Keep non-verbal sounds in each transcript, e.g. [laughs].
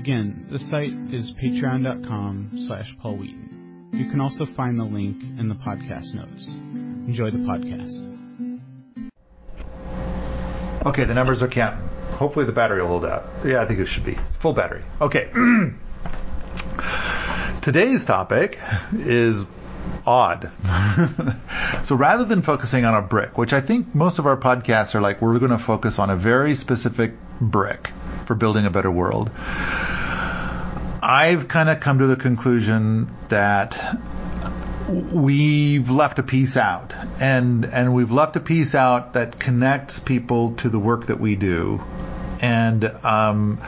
Again, the site is patreon.com slash Paul Wheaton. You can also find the link in the podcast notes. Enjoy the podcast. Okay, the numbers are counting. Hopefully the battery will hold out. Yeah, I think it should be. It's full battery. Okay. [clears throat] Today's topic is odd. [laughs] so rather than focusing on a brick, which I think most of our podcasts are like, we're going to focus on a very specific brick for building a better world. I've kind of come to the conclusion that we've left a piece out and and we've left a piece out that connects people to the work that we do and um,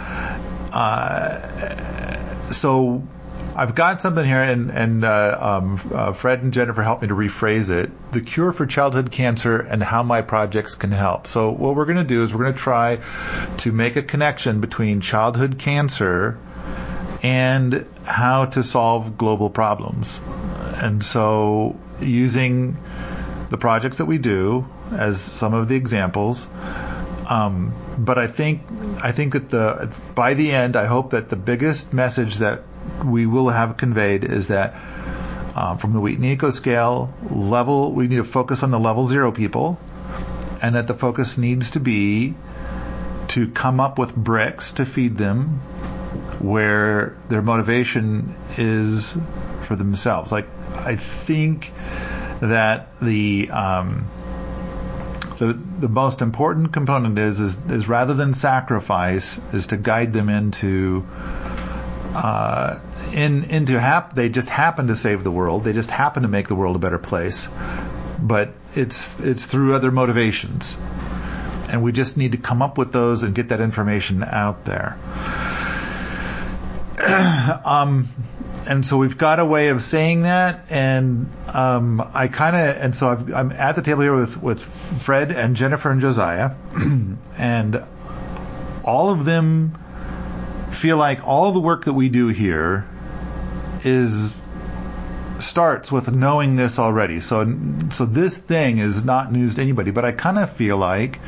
uh, so I've got something here, and, and uh, um, uh, Fred and Jennifer helped me to rephrase it. The cure for childhood cancer and how my projects can help. So what we're going to do is we're going to try to make a connection between childhood cancer and how to solve global problems. And so using the projects that we do as some of the examples. Um, but I think I think that the by the end, I hope that the biggest message that we will have conveyed is that um, from the Wheaton Eco Scale level, we need to focus on the level zero people, and that the focus needs to be to come up with bricks to feed them where their motivation is for themselves. Like I think that the um, the the most important component is, is is rather than sacrifice is to guide them into uh, in into hap they just happen to save the world. They just happen to make the world a better place. But it's it's through other motivations. And we just need to come up with those and get that information out there. [clears throat] um, and so we've got a way of saying that, and um, I kind of, and so i am at the table here with with Fred and Jennifer and Josiah, [clears throat] and all of them feel like all the work that we do here is starts with knowing this already. So so this thing is not news to anybody, but I kind of feel like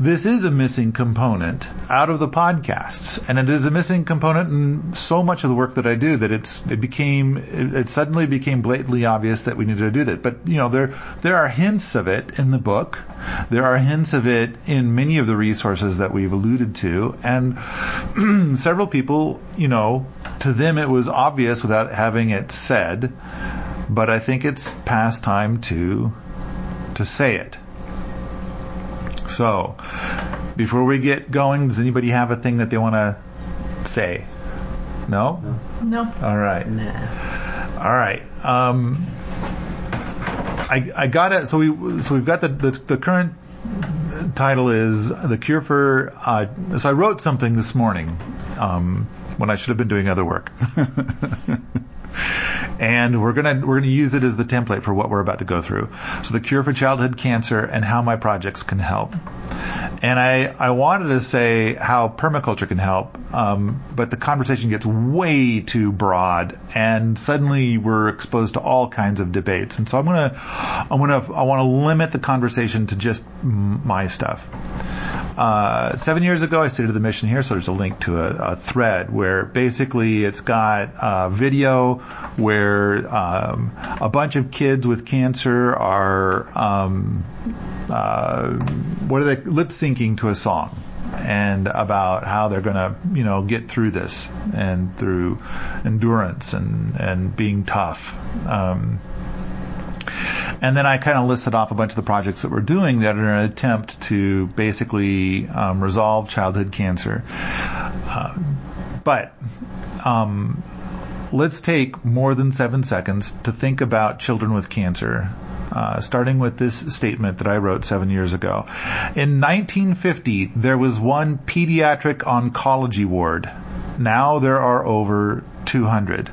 this is a missing component out of the podcasts, and it is a missing component in so much of the work that I do that it's it became it, it suddenly became blatantly obvious that we needed to do that. But you know there there are hints of it in the book, there are hints of it in many of the resources that we've alluded to, and [clears throat] several people, you know, to them it was obvious without having it said, but I think it's past time to to say it. So, before we get going, does anybody have a thing that they want to say? No? No. All right. Nah. All right. Um, I, I got it. So we so we've got the, the, the current title is the cure for. Uh, so I wrote something this morning um, when I should have been doing other work. [laughs] and we're gonna we're gonna use it as the template for what we're about to go through. So the cure for childhood cancer and how my projects can help. And I I wanted to say how permaculture can help, um, but the conversation gets way too broad, and suddenly we're exposed to all kinds of debates. And so I'm gonna I'm gonna I want to limit the conversation to just my stuff. Uh, seven years ago, I started the mission here, so there's a link to a, a thread where basically it's got a video where um, a bunch of kids with cancer are um, uh, what are they lip syncing to a song and about how they're going to, you know, get through this and through endurance and and being tough. Um, and then I kind of listed off a bunch of the projects that we're doing that are an attempt to basically um, resolve childhood cancer. Uh, but um, let's take more than seven seconds to think about children with cancer. Uh, starting with this statement that I wrote seven years ago. In 1950, there was one pediatric oncology ward. Now there are over 200.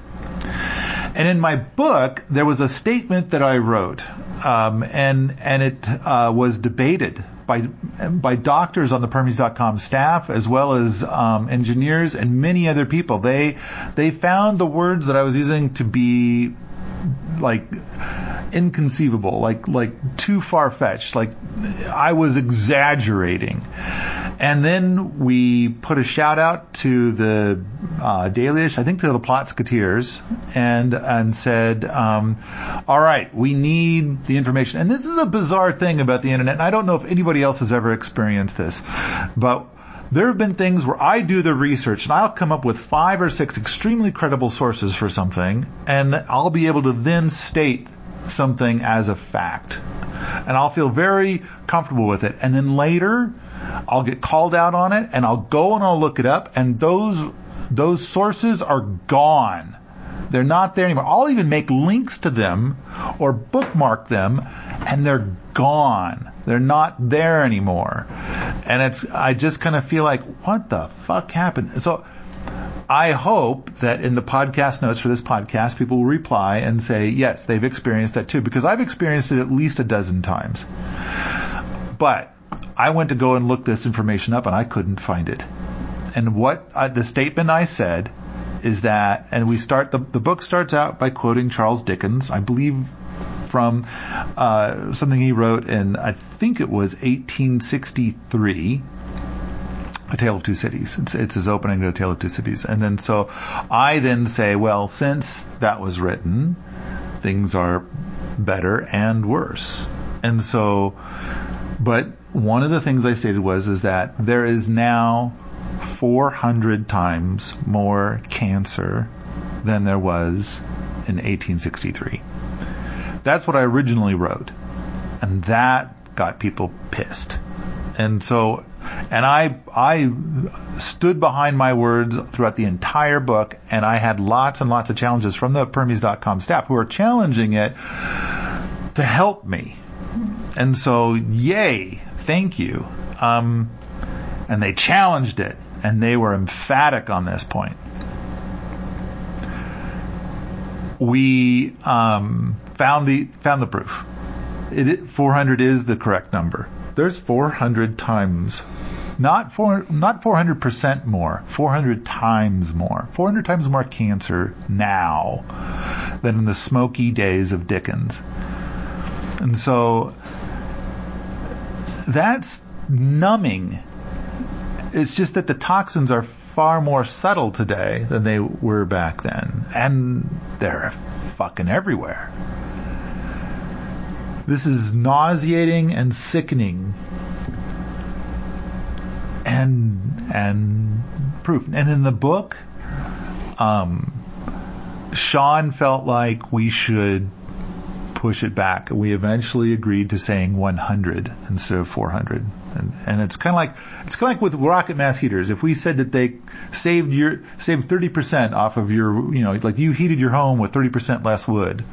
And in my book, there was a statement that I wrote, um, and and it uh, was debated by by doctors on the Permies.com staff as well as um, engineers and many other people. They they found the words that I was using to be like inconceivable, like like too far fetched, like I was exaggerating. And then we put a shout out to the uh, Dailyish, I think to the Plotsketeers, and and said, um, all right, we need the information. And this is a bizarre thing about the internet, and I don't know if anybody else has ever experienced this, but there have been things where I do the research and I'll come up with five or six extremely credible sources for something, and I'll be able to then state something as a fact. And I'll feel very comfortable with it. And then later, I'll get called out on it and I'll go and I'll look it up and those, those sources are gone. They're not there anymore. I'll even make links to them or bookmark them and they're gone. They're not there anymore. And it's, I just kind of feel like, what the fuck happened? So, I hope that in the podcast notes for this podcast, people will reply and say, yes, they've experienced that too, because I've experienced it at least a dozen times. But I went to go and look this information up and I couldn't find it. And what uh, the statement I said is that, and we start, the, the book starts out by quoting Charles Dickens, I believe from uh, something he wrote in, I think it was 1863 a Tale of Two Cities. It's, it's his opening to A Tale of Two Cities. And then so I then say, well, since that was written, things are better and worse. And so, but one of the things I stated was, is that there is now 400 times more cancer than there was in 1863. That's what I originally wrote. And that got people pissed. And so and I, I stood behind my words throughout the entire book, and I had lots and lots of challenges from the Permies.com staff who are challenging it to help me. And so, yay, thank you. Um, and they challenged it, and they were emphatic on this point. We um, found the found the proof. It, 400 is the correct number. There's 400 times not four, not 400% more, 400 times more, 400 times more cancer now than in the smoky days of Dickens. And so that's numbing. It's just that the toxins are far more subtle today than they were back then. And they're fucking everywhere. This is nauseating and sickening and and proof. And in the book, um, Sean felt like we should push it back. We eventually agreed to saying 100 instead of 400. And, and it's kind of like it's kind of like with rocket mass heaters. If we said that they saved your saved 30% off of your, you know, like you heated your home with 30% less wood,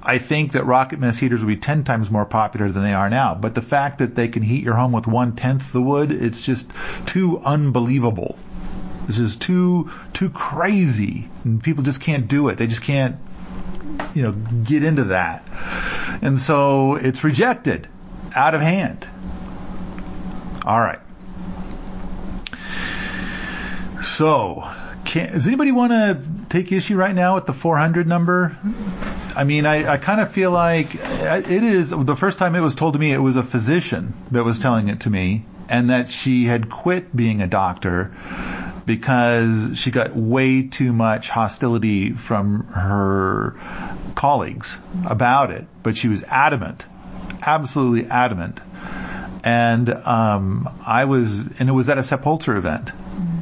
I think that rocket mass heaters would be 10 times more popular than they are now. But the fact that they can heat your home with one tenth the wood, it's just too unbelievable. This is too, too crazy. And people just can't do it. They just can't, you know, get into that. And so it's rejected out of hand. All right. So, can, does anybody want to take issue right now with the 400 number? I mean, I, I kind of feel like uh, it is the first time it was told to me, it was a physician that was telling it to me, and that she had quit being a doctor because she got way too much hostility from her colleagues about it. But she was adamant, absolutely adamant. And um, I was, and it was at a Sepultura event,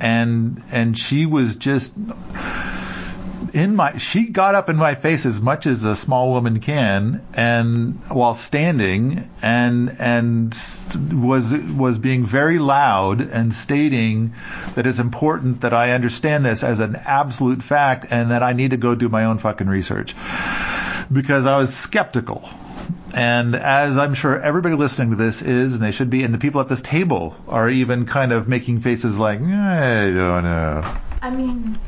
and and she was just in my she got up in my face as much as a small woman can and while standing and and was was being very loud and stating that it's important that I understand this as an absolute fact and that I need to go do my own fucking research because I was skeptical and as I'm sure everybody listening to this is, and they should be, and the people at this table are even kind of making faces like, I don't know. I mean,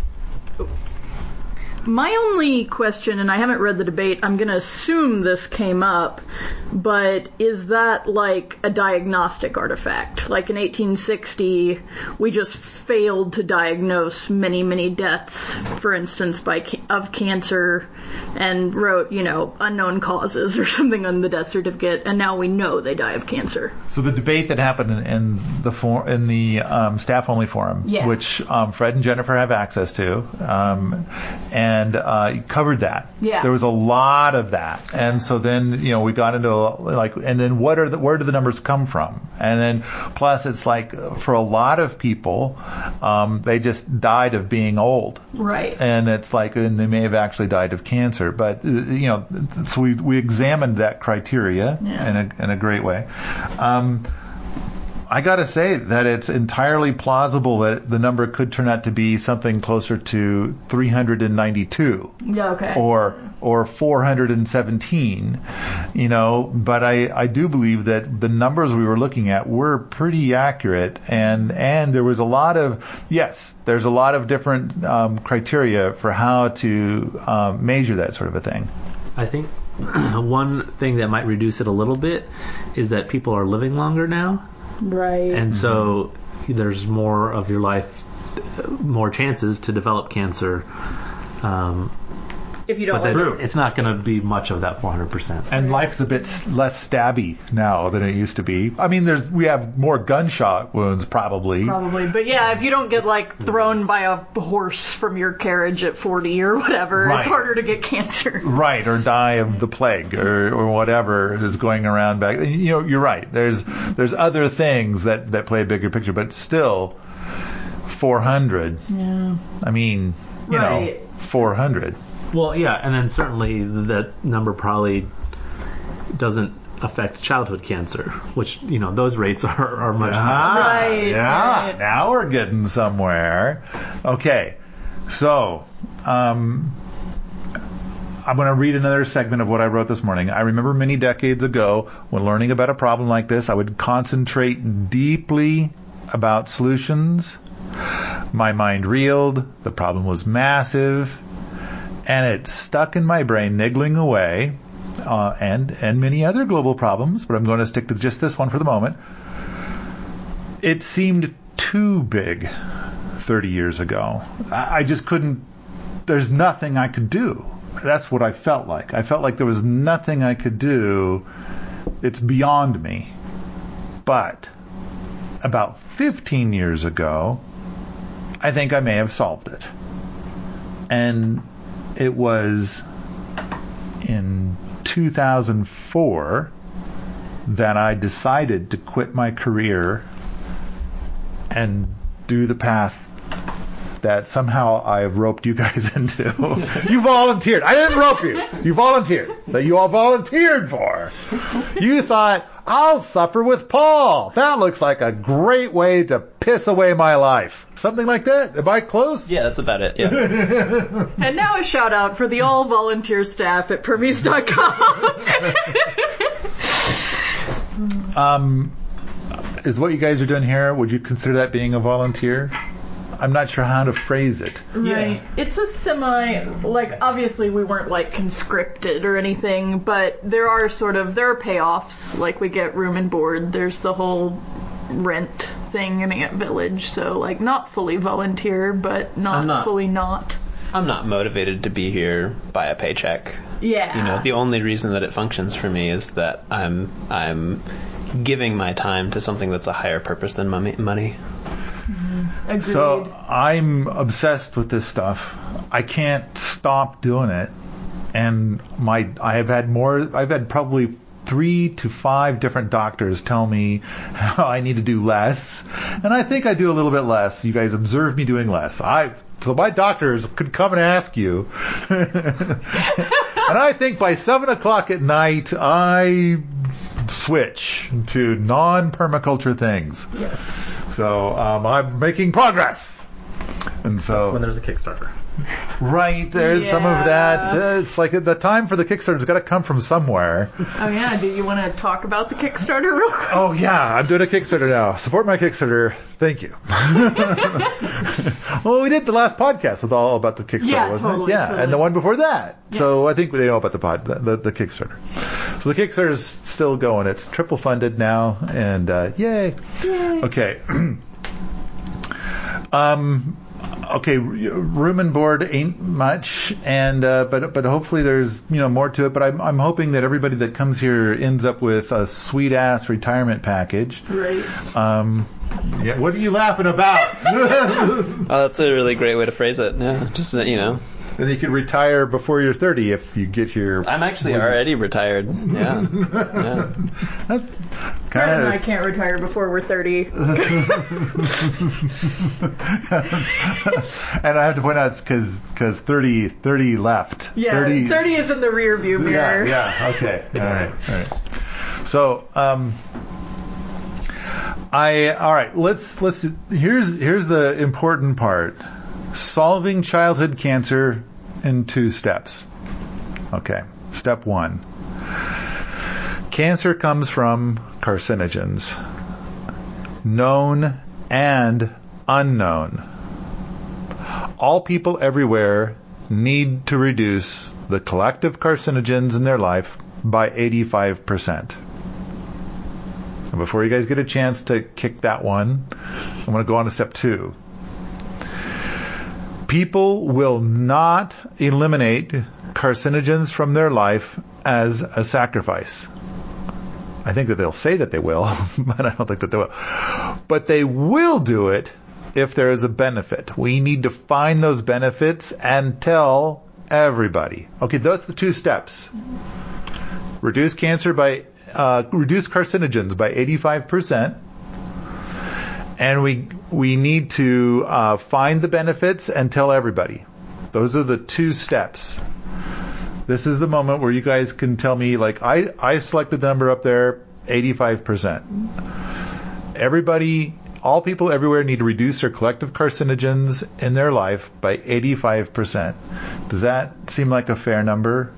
My only question, and I haven't read the debate, I'm going to assume this came up, but is that like a diagnostic artifact? Like in 1860, we just failed to diagnose many, many deaths, for instance, by ca- of cancer, and wrote, you know, unknown causes or [laughs] something on the death certificate, and now we know they die of cancer. So the debate that happened in, in the for, in the um, staff only forum, Yeah. which um, Fred and Jennifer have access to, um, and uh, covered that. Yeah. There was a lot of that, and so then you know we got into like, and then what are the where do the numbers come from? And then plus it's like for a lot of people, um, they just died of being old Right. and it's like and they may have actually died of cancer but uh, you know so we we examined that criteria Yeah. in a in a great way um I got to say that it's entirely plausible that the number could turn out to be something closer to 392 Yeah, okay. or or 417 you know but I I do believe that the numbers we were looking at were pretty accurate and and there was a lot of yes there's a lot of different um, criteria for how to um, measure that sort of a thing I think [clears throat] one thing that might reduce it a little bit is that people are living longer now, right. and so there's more of your life, more chances to develop cancer. Um, if you don't but live then it's not going to be much of that 400%. and life's a bit less stabby now than it used to be I mean there's we have more gunshot wounds probably Probably, but yeah, if you don't get like thrown by a horse from your carriage at 40 or whatever, Right. it's harder to get cancer. right or die of the plague or, or whatever is going around back you know you're right there's there's other things that that play a bigger picture but still 400 Yeah. i mean you Right. know 400 Well, yeah, and then certainly that number probably doesn't affect childhood cancer, which, you know, those rates [laughs] are, are much higher. Ah, Right, yeah right. now we're getting somewhere okay so um I'm going to read another segment of what I wrote this morning. I remember many decades ago when learning about a problem like this, I would concentrate deeply about solutions. My mind reeled. The problem was massive. And it's stuck in my brain, niggling away, uh, and, and many other global problems, but I'm going to stick to just this one for the moment. It seemed too big 30 years ago. I, I just couldn't, there's nothing I could do. That's what I felt like. I felt like there was nothing I could do. It's beyond me. But about 15 years ago, I think I may have solved it. And it was in 2004 that I decided to quit my career and do the path that somehow I have roped you guys [laughs] into. you volunteered. I didn't rope you. You volunteered. That you all volunteered for. You thought, I'll suffer with Paul. That looks like a great way to piss away my life. Something like that. Am I close? Yeah, that's about it. Yeah. [laughs] And now a shout out for the all volunteer staff at Permies.com. [laughs] Um, is what you guys are doing here, would you consider that being a volunteer? I'm not sure how to phrase it. Right. It's a semi like obviously we weren't like conscripted or anything, but there are sort of there are payoffs. Like we get room and board. There's the whole rent thing in Ant Village, so like not fully volunteer, but not, not. fully not. I'm not motivated to be here by a paycheck. Yeah. You know, the only reason that it functions for me is that I'm I'm giving my time to something that's a higher purpose than money. money. Mm-hmm. Agreed. So I'm obsessed with this stuff. I can't stop doing it. And my I have had more I've had probably three to five different doctors tell me how I need to do less. And I think I do a little bit less. You guys observe me doing less. I so my doctors could come and ask you. [laughs] and I think by seven o'clock at night I switch to non permaculture things. yes. So um, I'm making progress. And so, when there's a Kickstarter. right, there's some of that. Uh, it's like the time for the Kickstarter's got to come from somewhere. Oh yeah, do you want to talk about the Kickstarter [laughs] real quick? Oh yeah, I'm doing a Kickstarter now. Support my Kickstarter. Thank you. [laughs] well, we did the last podcast with all about the Kickstarter, Yeah, wasn't totally, it? Yeah, totally. and the one before that. So I think they know about the pod, the, the, the Kickstarter. So the Kickstarter is still going. It's triple funded now, and uh, yay. Okay. [clears throat] um. Okay, room and board ain't much, and uh, but but hopefully there's you know more to it. But I'm I'm hoping that everybody that comes here ends up with a sweet ass retirement package. Right. Um, yeah, what are you laughing about? [laughs] Oh, that's a really great way to phrase it. Yeah, just you know, then you could retire before you're 30 if you get here. I'm actually already retired. Yeah, yeah. [laughs] That's Fred kind and I of. can't retire before we're 30. [laughs] and I have to point out it's because because 30 30 left. Yeah, 30, is in the rear view mirror. Yeah, [laughs] yeah, okay. All right, all right. So, um, I all right. Let's let's here's here's the important part: solving childhood cancer in two steps. Okay, step one. Cancer comes from carcinogens, known and unknown. All people everywhere need to reduce the collective carcinogens in their life by 85%. And before you guys get a chance to kick that one, I'm going to go on to step two. People will not eliminate carcinogens from their life as a sacrifice. I think that they'll say that they will, [laughs] but I don't think that they will. But they will do it if there is a benefit. We need to find those benefits and tell everybody. Okay, that's the two steps. Reduce cancer by, uh, reduce carcinogens by 85%. And we, we need to, uh, find the benefits and tell everybody. Those are the two steps. This is the moment where you guys can tell me, like, I, I selected the number up there, 85%. Everybody, all people everywhere need to reduce their collective carcinogens in their life by 85%. Does that seem like a fair number?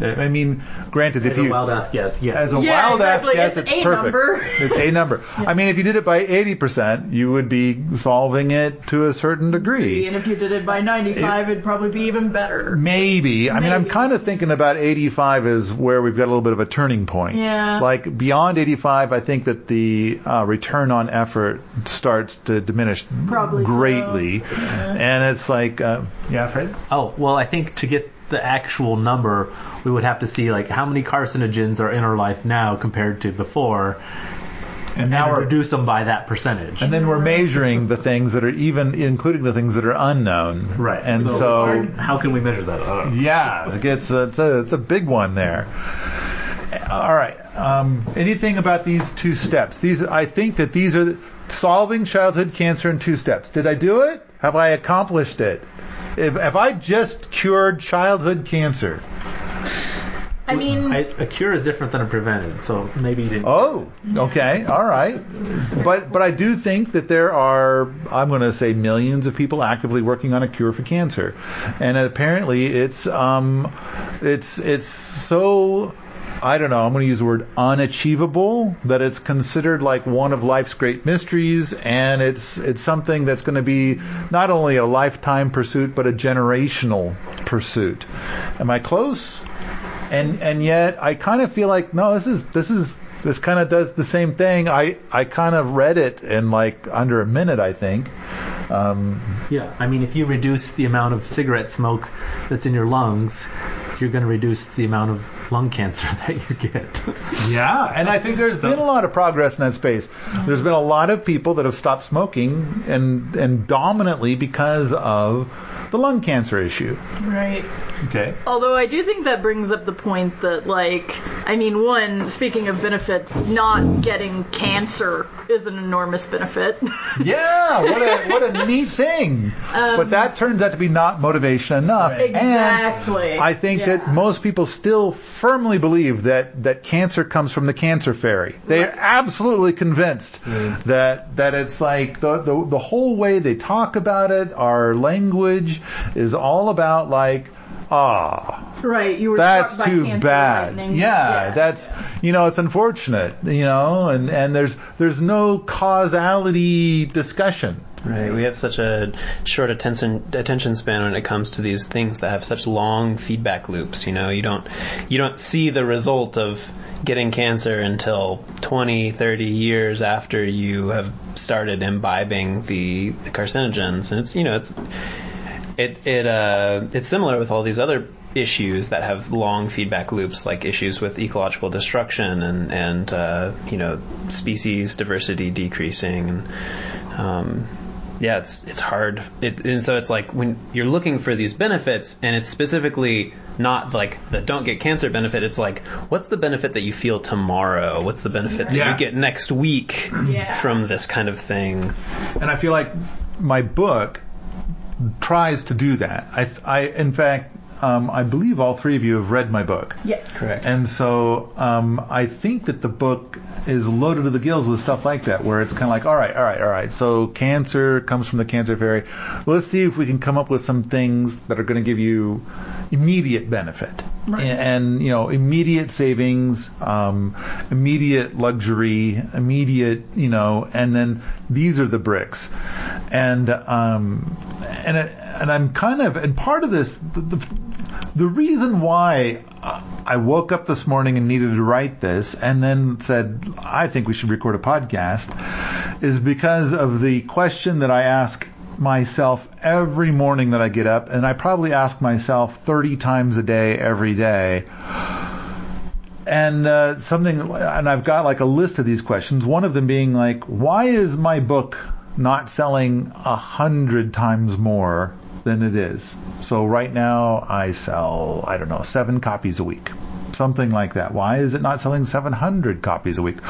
I mean, granted, if As a you wild ass guess, yes. as a Yeah, wild exactly. ass guess, It's it's, a perfect. number. [laughs] It's a number. I mean, if you did it by 80%, you would be solving it to a certain degree. And if you did it by 95, it'd probably be even better. Maybe. I mean, I'm kind of thinking about 85 is where we've got a little bit of a turning point. Yeah. Like beyond 85, I think that the uh, return on effort starts to diminish Probably so. greatly. And it's like, uh, yeah, Fred? Oh, well, I think to get the actual number, we would have to see like how many carcinogens are in our life now compared to before, And now and we're reduce them by that percentage. and then we're measuring the things that are even, including the things that are unknown. right. And so, how can we measure that? I don't know. yeah, it's a, it's a, it's a big one there. All right. Um, anything about these two steps? These, I think that these are solving childhood cancer in two steps. Did I do it? Have I accomplished it? If, if I just cured childhood cancer, I mean, I, a cure is different than a prevented, so maybe you didn't. Oh, okay, all right. But but I do think that there are I'm going to say millions of people actively working on a cure for cancer, and apparently it's um it's it's so I don't know I'm going to use the word unachievable that it's considered like one of life's great mysteries, and it's it's something that's going to be not only a lifetime pursuit but a generational pursuit. Am I close? and and yet I kind of feel like no, this is this is this kind of does the same thing. I I kind of read it in like under a minute, I think. Um, Yeah, I mean, if you reduce the amount of cigarette smoke that's in your lungs, you're going to reduce the amount of lung cancer [laughs] that you get. yeah, and I think there's been a lot of progress in that space. There's been a lot of people that have stopped smoking, and and dominantly because of the lung cancer issue. right. Okay. Although I do think that brings up the point that, like, I mean, one, speaking of benefits, not getting cancer is an enormous benefit. [laughs] Yeah, what a what a neat thing. but um, that turns out to be not motivation enough. Exactly. And I think that most people still firmly believe that that cancer comes from the cancer fairy. They are absolutely convinced that that it's like the, the the whole way they talk about it, our language is all about like ah right, you were that's too bad. lightning. Yeah, that's you know, it's unfortunate, you know, and and there's there's no causality discussion. Right. We have such a short attention attention span when it comes to these things that have such long feedback loops. You know, you don't you don't see the result of getting cancer until 20, 30 years after you have started imbibing the, the carcinogens, and it's you know it's it it uh it's similar with all these other issues that have long feedback loops, like issues with ecological destruction and and uh, you know species diversity decreasing and um, yeah, it's it's hard. It, and so it's like when you're looking for these benefits, and it's specifically not like the don't get cancer benefit. It's like what's the benefit that you feel tomorrow? What's the benefit that Yeah. you get next week Yeah. from this kind of thing? And I feel like my book tries to do that. I, I in fact, um, I believe all three of you have read my book. Yes. Correct. And so um, I think that the book is loaded to the gills with stuff like that, where it's kind of like, all right, all right, all right. So cancer comes from the cancer fairy. Let's see if we can come up with some things that are going to give you immediate benefit Right. and, you know immediate savings, um, immediate luxury, immediate you know, and then these are the bricks, and um, and it, and I'm kind of and part of this the, the, the reason why I woke up this morning and needed to write this and then said, I think we should record a podcast is because of the question that I ask myself every morning that I get up and I probably ask myself 30 times a day every day. And uh, something, and I've got like a list of these questions. One of them being like, why is my book not selling a hundred times more than it is? So right now I sell, I don't know, seven copies a week. Something like that. Why is it not selling 700 copies a week?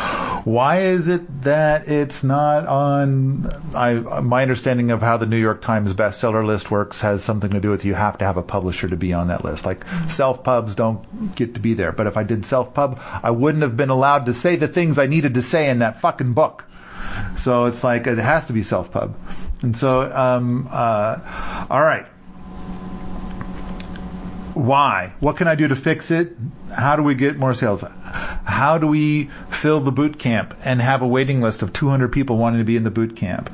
Why is it that it's not on? I, my understanding of how the New York Times bestseller list works has something to do with you have to have a publisher to be on that list. Like mm-hmm. self pubs don't get to be there. But if I did self pub, I wouldn't have been allowed to say the things I needed to say in that fucking book. So it's like it has to be self pub. And so, um, uh, all right. Why? What can I do to fix it? How do we get more sales? How do we fill the boot camp and have a waiting list of 200 people wanting to be in the boot camp?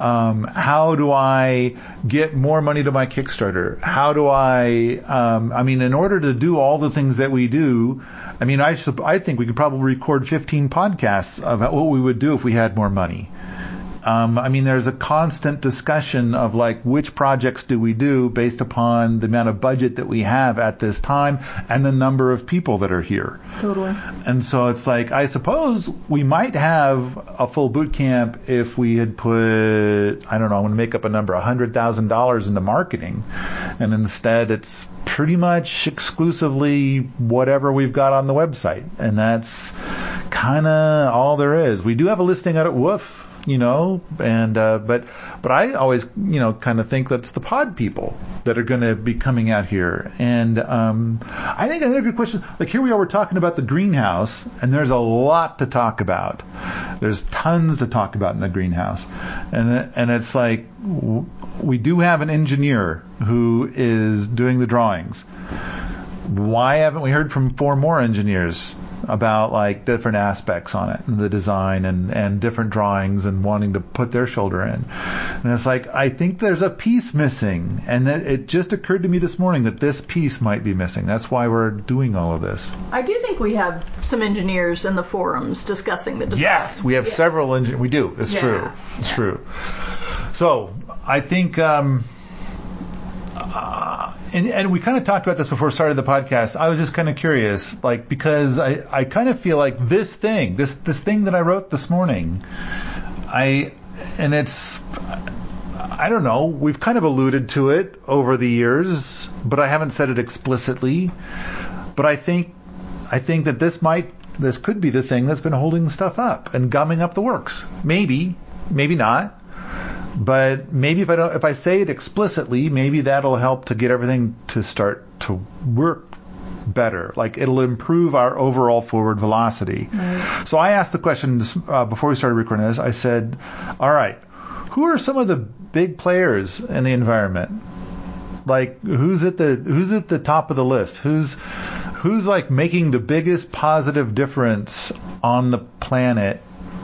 Um, how do I get more money to my Kickstarter? How do I? Um, I mean, in order to do all the things that we do, I mean, I I think we could probably record 15 podcasts about what we would do if we had more money. Um, I mean, there's a constant discussion of like which projects do we do based upon the amount of budget that we have at this time and the number of people that are here. Totally. And so it's like I suppose we might have a full boot camp if we had put I don't know I'm going to make up a number a hundred thousand dollars into marketing, and instead it's pretty much exclusively whatever we've got on the website, and that's kind of all there is. We do have a listing out at WWOOF you know, and uh, but but I always you know kind of think that's the pod people that are going to be coming out here, and um, I think another good question. Like here we are, we're talking about the greenhouse, and there's a lot to talk about. There's tons to talk about in the greenhouse, and and it's like we do have an engineer who is doing the drawings. Why haven't we heard from four more engineers about like different aspects on it and the design and, and different drawings and wanting to put their shoulder in. And it's like, I think there's a piece missing. And that it just occurred to me this morning that this piece might be missing. That's why we're doing all of this. I do think we have some engineers in the forums discussing the design. Yes, we have Yeah. several engineers. We do. It's Yeah. true. It's true. So I think, um, uh, and, and we kind of talked about this before we started the podcast. I was just kind of curious, like because I, I kind of feel like this thing, this this thing that I wrote this morning, I and it's I don't know. We've kind of alluded to it over the years, but I haven't said it explicitly. But I think I think that this might this could be the thing that's been holding stuff up and gumming up the works. Maybe, maybe not. But maybe if I don't if I say it explicitly, maybe that'll help to get everything to start to work better. Like it'll improve our overall forward velocity. So I asked the question uh, before we started recording this. I said, "All right, who are some of the big players in the environment? Like who's at the who's at the top of the list? Who's who's like making the biggest positive difference on the planet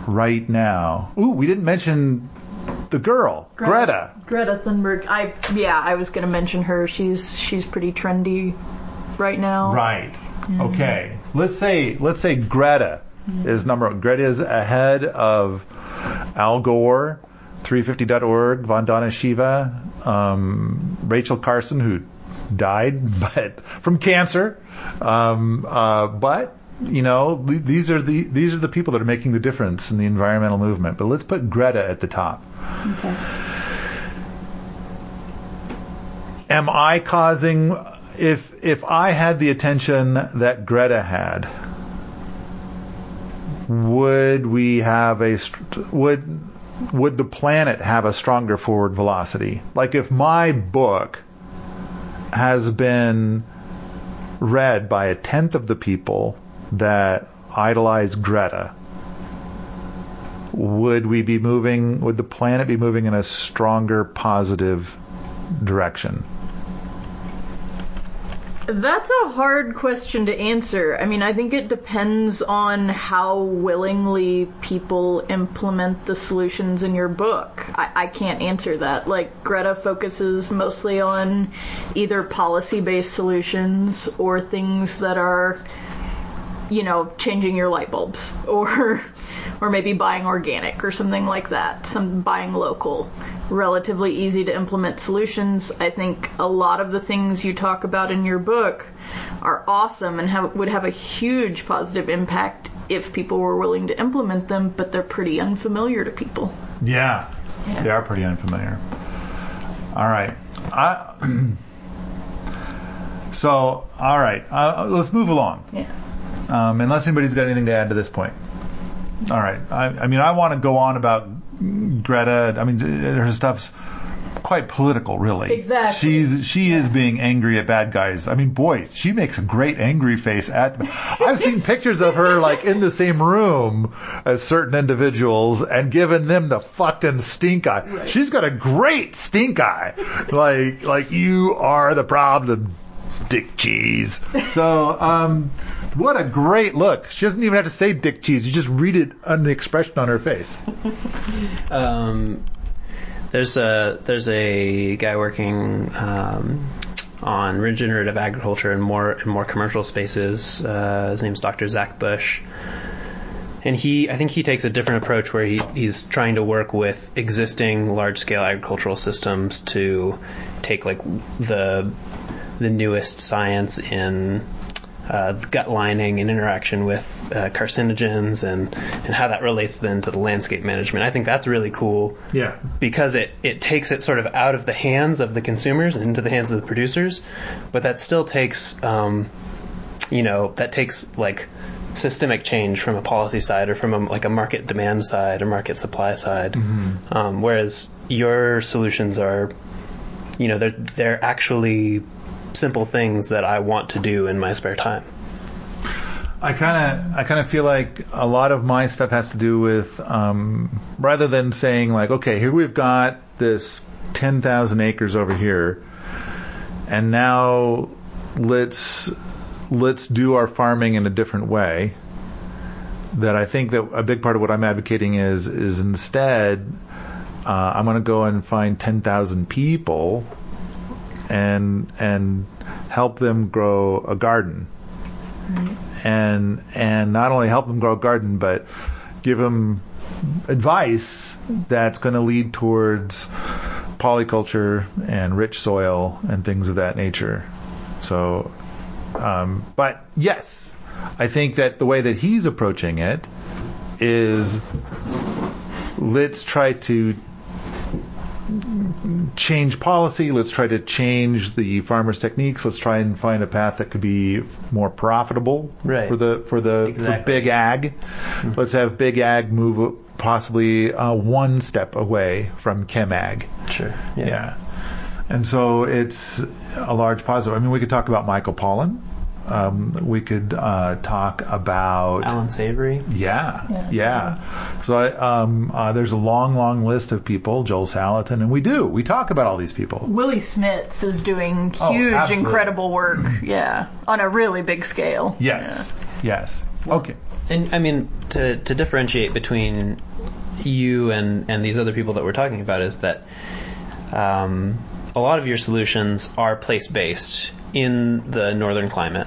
right now? Ooh, we didn't mention the girl, Greta. Greta Thunberg. I yeah, I was gonna mention her. She's she's pretty trendy right now. Right. Okay. Let's say let's say Greta is number one. Greta is ahead of Al Gore, 350.org, Vandana Shiva, um, Rachel Carson, who died [laughs] but from cancer. Um, uh, but you know th- these are the these are the people that are making the difference in the environmental movement. But let's put Greta at the top. Okay. am I causing if if I had the attention that Greta had would we have a would would the planet have a stronger forward velocity like if my book has been read by a tenth of the people that idolize Greta would we be moving would the planet be moving in a stronger positive direction That's a hard question to answer. I mean, I think it depends on how willingly people implement the solutions in your book. I, I can't answer that. Like, Greta focuses mostly on either policy based solutions or things that are, you know, changing your light bulbs [laughs] or. Or maybe buying organic or something like that. Some buying local. Relatively easy to implement solutions. I think a lot of the things you talk about in your book are awesome and have, would have a huge positive impact if people were willing to implement them, but they're pretty unfamiliar to people. Yeah, Yeah. they are pretty unfamiliar. All right. I, [clears throat] so, all right. Uh, let's move along. Yeah. Um, unless anybody's got anything to add to this point. All right. I, I mean, I want to go on about Greta. I mean, her stuff's quite political, really. Exactly. She's she is being angry at bad guys. I mean, boy, she makes a great angry face at. I've seen pictures of her like in the same room as certain individuals and giving them the fucking stink eye. She's got a great stink eye. Like like you are the problem, Dick Cheese. So, um, what a great look. She doesn't even have to say Dick Cheese. You just read it on the expression on her face. [laughs] Um, there's a there's a guy working um, on regenerative agriculture in more in more commercial spaces. Uh, his name's Dr. Zach Bush, and he I think he takes a different approach where he, he's trying to work with existing large scale agricultural systems to take like the the newest science in uh, gut lining and interaction with uh, carcinogens and, and how that relates then to the landscape management. I think that's really cool Yeah. because it, it takes it sort of out of the hands of the consumers and into the hands of the producers, but that still takes, um, you know, that takes like systemic change from a policy side or from a, like a market demand side or market supply side. Um, whereas your solutions are, you know, they're, they're actually simple things that I want to do in my spare time. I kind of I kind of feel like a lot of my stuff has to do with um, rather than saying like okay here we've got this 10,000 acres over here and now let's let's do our farming in a different way that I think that a big part of what I'm advocating is is instead uh, I'm going to go and find 10,000 people and and help them grow a garden and and not only help them grow a garden, but give them advice that's going to lead towards polyculture and rich soil and things of that nature. So, um, but yes, I think that the way that he's approaching it is let's try to change policy. Let's try to change the farmers' techniques. Let's try and find a path that could be more profitable Right. for the for the for big ag. Let's have big ag move possibly uh, one step away from chem ag. Sure. Yeah. And so it's a large positive. I mean, we could talk about Michael Pollan. Um, we could uh, talk about Allan Savory. yeah, Yeah. yeah. So I, um, uh, there's a long, long list of people, Joel Salatin, and we do. We talk about all these people. Willie Smits is doing Oh, huge, absolutely. incredible work. Yeah, on a really big scale. Yes, yes. Okay. And I mean, to to differentiate between you and and these other people that we're talking about is that um, a lot of your solutions are place based in the northern climate.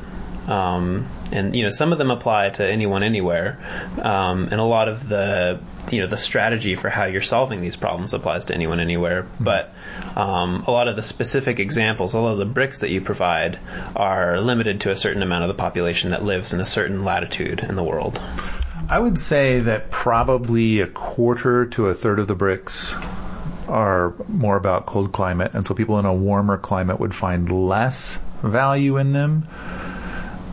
Um, and you know some of them apply to anyone anywhere, um, and a lot of the you know the strategy for how you're solving these problems applies to anyone anywhere. But um, a lot of the specific examples, a lot of the bricks that you provide, are limited to a certain amount of the population that lives in a certain latitude in the world. I would say that probably a quarter to a third of the bricks are more about cold climate, and so people in a warmer climate would find less value in them.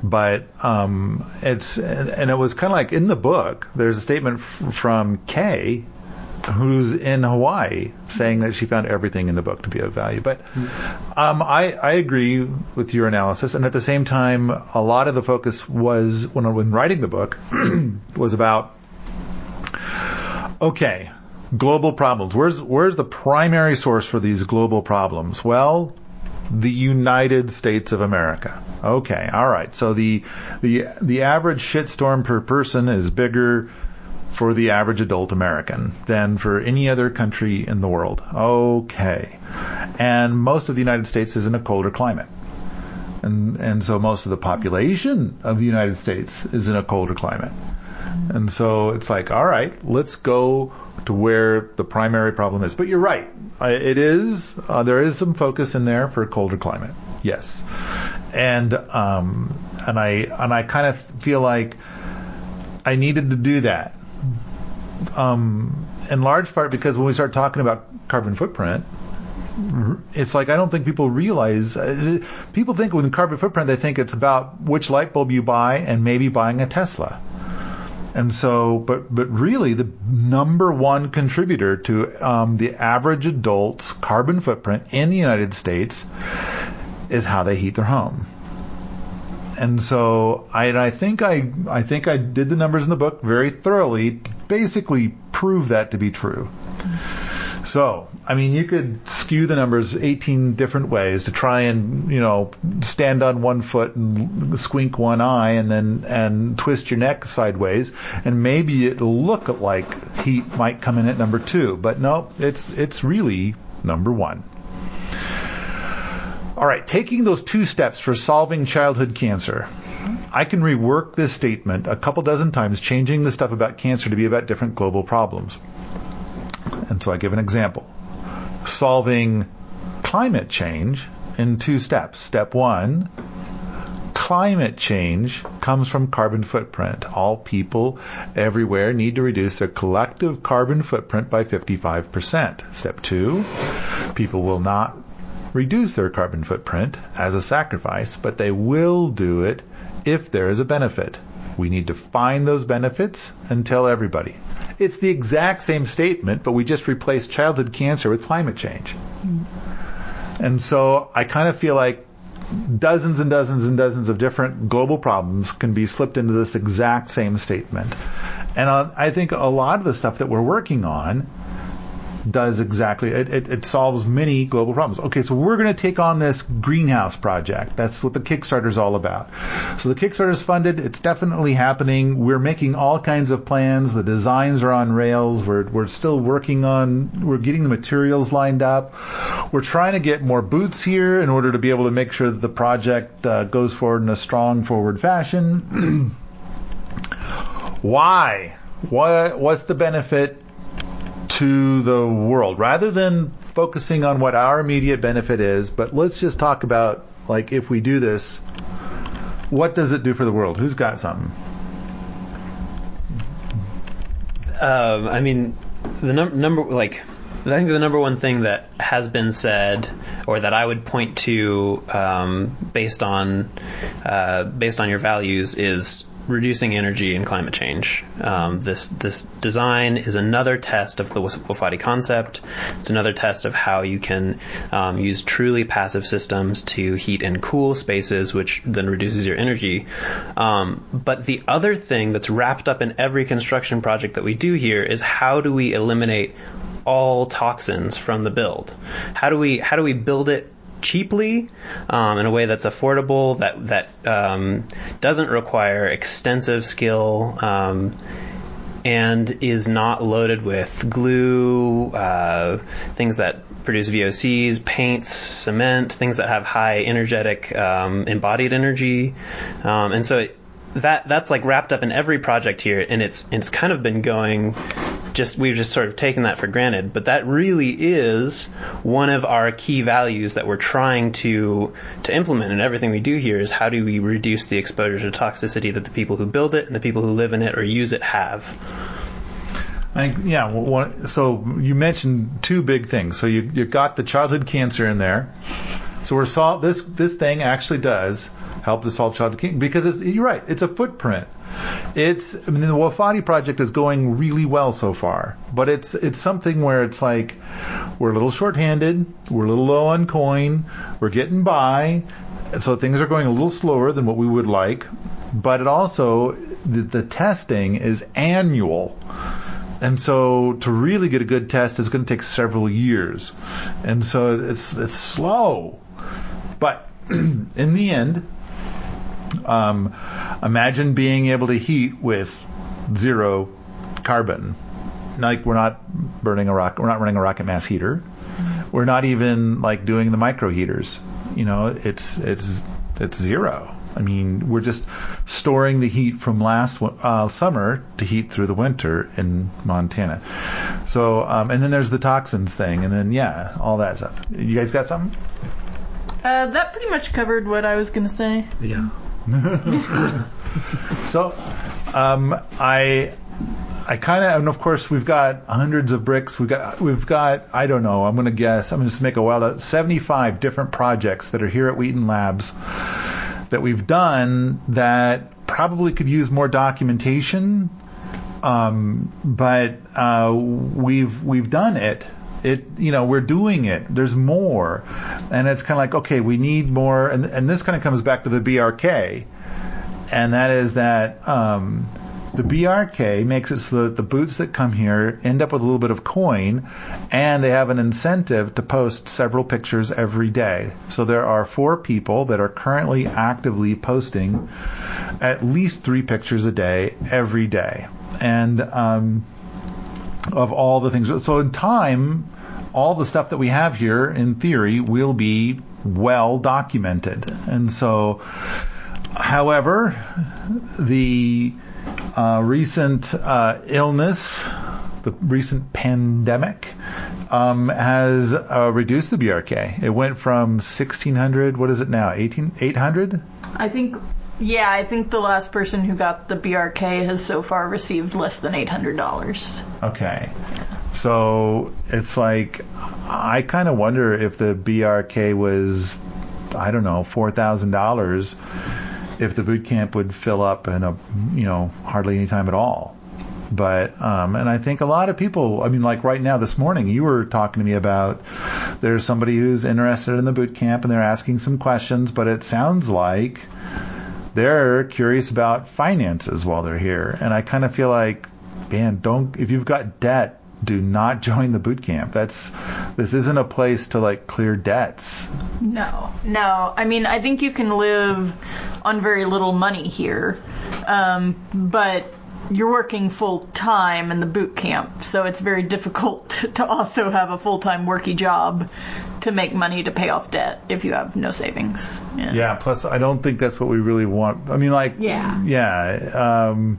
But um, it's and it was kind of like in the book. There's a statement f- from Kay, who's in Hawaii, saying that she found everything in the book to be of value. But um, I, I agree with your analysis, and at the same time, a lot of the focus was when when writing the book [clears throat] was about okay, global problems. Where's where's the primary source for these global problems? Well, the United States of America. Okay, all right. So the the the average shitstorm per person is bigger for the average adult American than for any other country in the world. Okay. And most of the United States is in a colder climate. And and so most of the population of the United States is in a colder climate. And so it's like, all right, let's go to where the primary problem is. But you're right. It is, uh, there is some focus in there for colder climate. Yes. And, um, and I, and I kind of feel like I needed to do that. Um, in large part because when we start talking about carbon footprint, it's like I don't think people realize. Uh, people think with carbon footprint, they think it's about which light bulb you buy and maybe buying a Tesla. And so, but but really, the number one contributor to um, the average adult's carbon footprint in the United States is how they heat their home. And so, I, I think I I think I did the numbers in the book very thoroughly, to basically prove that to be true. So, I mean, you could skew the numbers 18 different ways to try and, you know, stand on one foot and squink one eye and then, and twist your neck sideways. And maybe it'll look like heat might come in at number two. But no, it's, it's really number one. All right, taking those two steps for solving childhood cancer. I can rework this statement a couple dozen times, changing the stuff about cancer to be about different global problems. And so I give an example. Solving climate change in two steps. Step one, climate change comes from carbon footprint. All people everywhere need to reduce their collective carbon footprint by 55%. Step two, people will not reduce their carbon footprint as a sacrifice, but they will do it if there is a benefit. We need to find those benefits and tell everybody. It's the exact same statement, but we just replaced childhood cancer with climate change. And so I kind of feel like dozens and dozens and dozens of different global problems can be slipped into this exact same statement. And uh, I think a lot of the stuff that we're working on does exactly it, it, it solves many global problems. Okay, so we're going to take on this greenhouse project. That's what the Kickstarter is all about. So the Kickstarter is funded. It's definitely happening. We're making all kinds of plans. The designs are on rails. We're we're still working on. We're getting the materials lined up. We're trying to get more boots here in order to be able to make sure that the project uh, goes forward in a strong forward fashion. [clears throat] Why? What what's the benefit to the world rather than focusing on what our immediate benefit is, but let's just talk about like if we do this, what does it do for the world? Who's got something? Um, I mean, the num- number like I think the number one thing that has been said, or that I would point to, um, based on uh, based on your values, is reducing energy and climate change. Um, this this design is another test of the wofati concept. It's another test of how you can um, use truly passive systems to heat and cool spaces, which then reduces your energy. Um, but the other thing that's wrapped up in every construction project that we do here is how do we eliminate all toxins from the build? How do we how do we build it cheaply um, in a way that's affordable that that um, doesn't require extensive skill um, and is not loaded with glue, uh, things that produce VOCs, paints, cement, things that have high energetic um, embodied energy, um, and so. It, that that's like wrapped up in every project here, and it's and it's kind of been going just we've just sort of taken that for granted, but that really is one of our key values that we're trying to to implement in everything we do here is how do we reduce the exposure to toxicity that the people who build it and the people who live in it or use it have. I yeah. Well, so you mentioned two big things. So you you got the childhood cancer in there. So we're sol- this this thing actually does help to solve Child King because it's, you're right. It's a footprint. It's I mean the wofati project is going really well so far, but it's it's something where it's like we're a little short-handed, we're a little low on coin, we're getting by, so things are going a little slower than what we would like, but it also the, the testing is annual. And so to really get a good test is going to take several years. And so it's it's slow. But [clears throat] in the end, um, imagine being able to heat with zero carbon. Like we're not burning a rock, we're not running a rocket mass heater. We're not even like doing the micro heaters. You know, it's it's it's zero. I mean, we're just storing the heat from last uh, summer to heat through the winter in Montana. So, um, and then there's the toxins thing, and then yeah, all that stuff. You guys got something? Uh, that pretty much covered what I was gonna say. Yeah. [laughs] So, um, I, I kind of, and of course we've got hundreds of bricks. We've got, we've got, I don't know. I'm going to guess. I'm going to just make a wild out. 75 different projects that are here at Wheaton Labs that we've done that probably could use more documentation. Um, but uh, we've we've done it. It you know we're doing it. There's more, and it's kind of like okay, we need more. And and this kind of comes back to the BRK, and that is that um, the BRK makes it so that the boots that come here end up with a little bit of coin, and they have an incentive to post several pictures every day. So there are four people that are currently actively posting at least three pictures a day every day, and um, of all the things. So in time, all the stuff that we have here, in theory, will be well documented, and so. However, the uh, recent uh, illness, the recent pandemic, um, has uh, reduced the BRK. It went from 1600, what is it now, 18, 800? I think, yeah, I think the last person who got the BRK has so far received less than $800. Okay. So it's like, I kind of wonder if the BRK was, I don't know, $4,000 if the boot camp would fill up in a you know hardly any time at all. But um, and I think a lot of people. I mean, like right now this morning, you were talking to me about there's somebody who's interested in the boot camp and they're asking some questions, but it sounds like they're curious about finances while they're here, and I kind of feel like, man, don't if you've got debt, do not [laughs] join the boot camp. That's this isn't a place to like clear debts. No, no. I mean, I think you can live on very little money here, um, but you're working full time in the boot camp, so it's very difficult [laughs] to also have a full time worky job to make money to pay off debt if you have no savings. Yeah. Yeah. Plus, I don't think that's what we really want. I mean, like, Yeah. yeah. Um,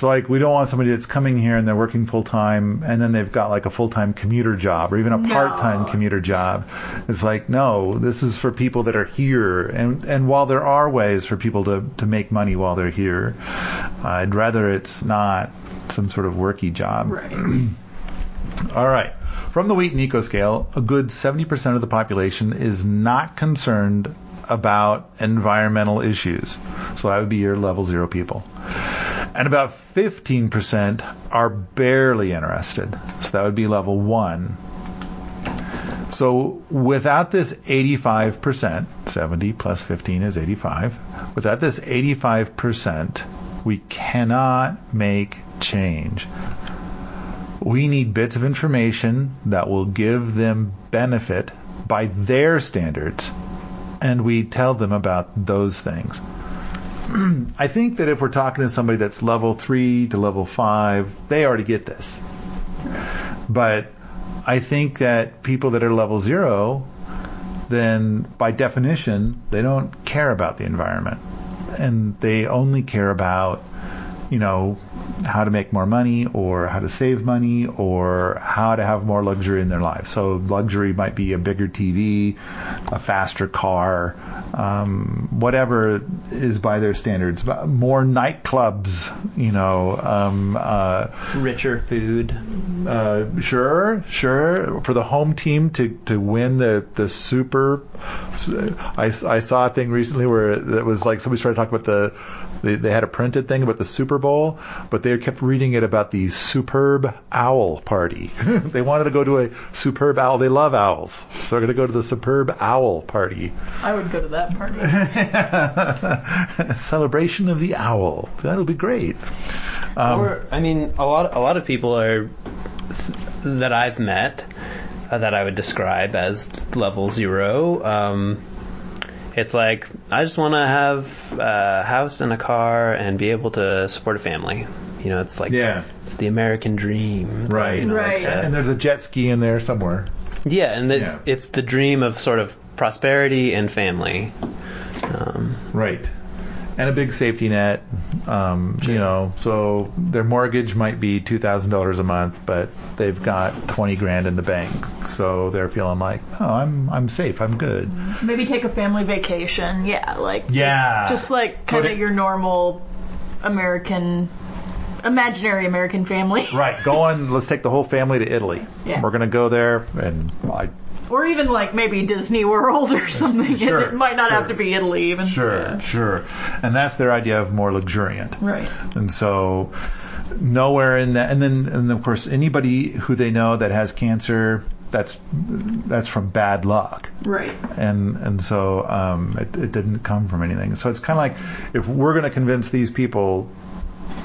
so like, we don't want somebody that's coming here and they're working full time, and then they've got like a full time commuter job or even a No. part time commuter job. It's like, no, this is for people that are here, and and while there are ways for people to to make money while they're here, I'd rather it's not some sort of worky job. Right. [clears throat] All right. from the Wheaton Eco Scale, a good 70% of the population is not concerned about environmental issues. So that would be your level zero people. And about 15% are barely interested. So that would be level one. So without this 85%, 70 plus 15 is 85. Without this 85%, we cannot make change. We need bits of information that will give them benefit by their standards, and we tell them about those things. I think that if we're talking to somebody that's level three to level five, they already get this. But I think that people that are level zero, then by definition, they don't care about the environment. And they only care about you know, how to make more money or how to save money or how to have more luxury in their life. So luxury might be a bigger TV, a faster car, um, whatever is by their standards. More nightclubs, you know, um, uh, richer food. Uh, sure, sure. For the home team to, to win the, the super, I, I saw a thing recently where it was like somebody started talking about the, they, they had a printed thing about the Super Bowl, but they kept reading it about the superb owl party. [laughs] they wanted to go to a superb owl. They love owls, so they're going to go to the superb owl party. I would go to that party. [laughs] Celebration of the owl. That'll be great. Um, or I mean, a lot a lot of people are that I've met uh, that I would describe as level zero. Um, it's like I just want to have a house and a car and be able to support a family. You know, it's like yeah. it's the American dream, right? You know, right. Like and there's a jet ski in there somewhere. Yeah, and it's yeah. it's the dream of sort of prosperity and family. Um, right and a big safety net. Um, sure. You know, so their mortgage might be two thousand dollars a month, but they've got twenty grand in the bank, so they're feeling like, oh, I'm I'm safe, I'm good. Maybe take a family vacation. Yeah, like yeah, just, just like kind of your normal American imaginary American family. [laughs] right. Go on. Let's take the whole family to Italy. Yeah. We're gonna go there, and I or even like maybe Disney World or something. [laughs] Sure, it might not sure. have to be Italy even. Sure, yeah. sure. And that's their idea of more luxuriant. Right. And so nowhere in that, and then and of course anybody who they know that has cancer. That's that's from bad luck, right? And and so um, it, it didn't come from anything. So it's kind of like if we're going to convince these people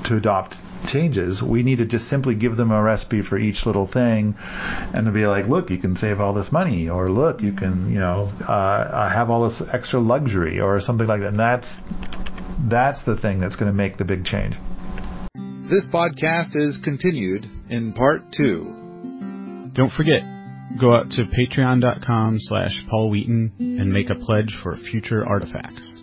to adopt changes. We need to just simply give them a recipe for each little thing, and to be like, look, you can save all this money, or look, you can, you know, uh, have all this extra luxury, or something like that. And that's that's the thing that's going to make the big change. This podcast is continued in part two. Don't forget, go out to patreon.com slash Paul Wheaton and make a pledge for future artifacts.